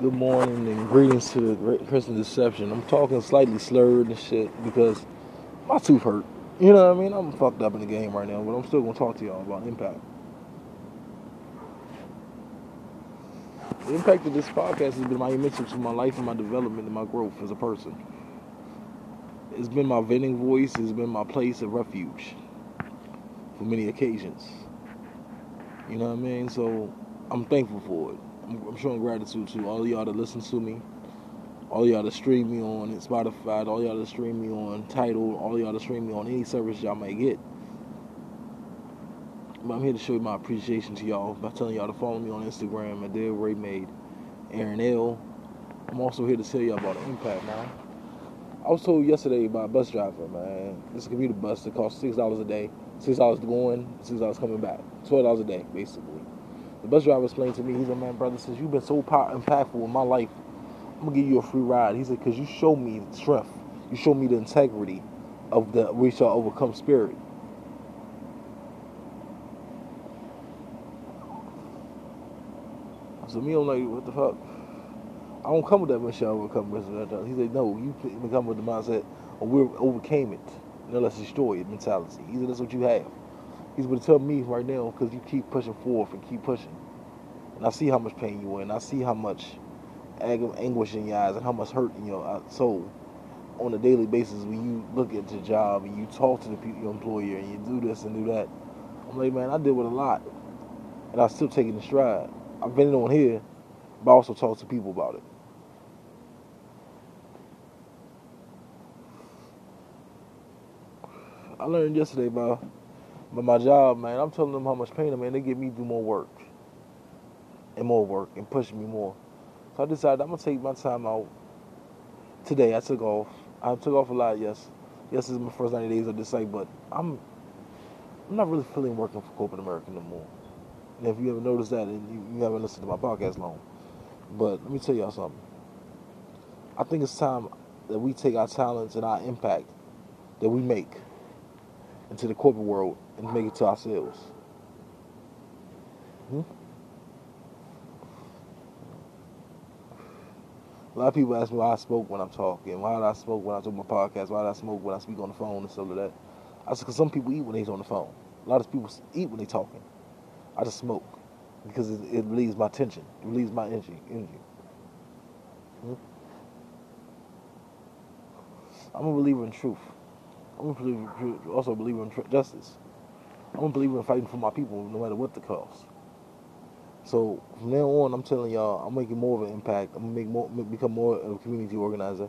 Good morning and greetings to the Christian Deception. I'm talking slightly slurred and shit because my tooth hurt. You know what I mean? I'm fucked up in the game right now, but I'm still gonna talk to y'all about impact. The impact of this podcast has been monumental to my life and my development and my growth as a person. It's been my venting voice, it's been my place of refuge for many occasions. You know what I mean? So I'm thankful for it. I'm, I'm showing gratitude to all y'all that listen to me, all y'all that stream me on Spotify, all y'all that stream me on Tidal, all y'all that stream me on any service y'all might get. But I'm here to show my appreciation to y'all by telling y'all to follow me on Instagram at Delray Made, Aaron L. I'm also here to tell y'all about the impact, man. I was told yesterday by a bus driver, man, this commuter bus that costs six dollars a day, six dollars going, six dollars coming back, twelve dollars a day, basically. The bus driver explained to me, he said, man, brother, since you've been so power, impactful in my life, I'm going to give you a free ride. He said, because you show me the strength. You show me the integrity of the we shall overcome spirit. So me, I'm like, what the fuck? I don't come with that we shall overcome. He said, no, you come with the mindset of we overcame it. Now let's destroy it mentality. He said, that's what you have. He's going to tell me right now because you keep pushing forth and keep pushing. And I see how much pain you're in. I see how much anguish in your eyes and how much hurt in your uh, soul on a daily basis when you look at your job and you talk to the your employer and you do this and do that. I'm like, man, I deal with a lot, and I still taking in stride. I've been on here, but I also talk to people about it. I learned yesterday about but my job, man, I'm telling them how much pain I'm in. They get me to do more work and more work and push me more. So I decided I'm gonna take my time out. Today I took off. I took off a lot. Yes, yes, this is my first 90 days of this site, but I'm I'm not really feeling working for corporate America no more. And if you ever noticed that, and you, you haven't listened to my podcast long, but let me tell y'all something. I think it's time that we take our talents and our impact that we make into the corporate world and make it to ourselves. Hmm? A lot of people ask me why I smoke when I'm talking, why do I smoke when I do my podcast, why do I smoke when I speak on the phone and stuff like that. I said, because some people eat when they're on the phone. A lot of people eat when they're talking. I just smoke because it, it relieves my tension, it relieves my energy. energy. Hmm? I'm a believer in truth. I'm a also a believer in justice. I'm a believer in fighting for my people, no matter what the cost. So from now on, I'm telling y'all, I'm making more of an impact. I'm gonna make more, become more of a community organizer,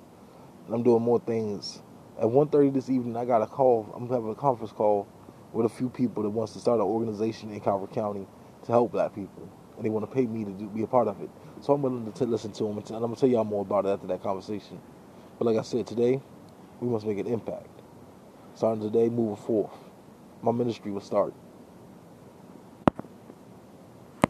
and I'm doing more things. At 1:30 this evening, I got a call. I'm having a conference call with a few people that wants to start an organization in Calvert County to help Black people, and they want to pay me to do, be a part of it. So I'm willing to t- listen to them, and, t- and I'm gonna tell y'all more about it after that conversation. But like I said, today we must make an impact starting today, moving forth. My ministry will start.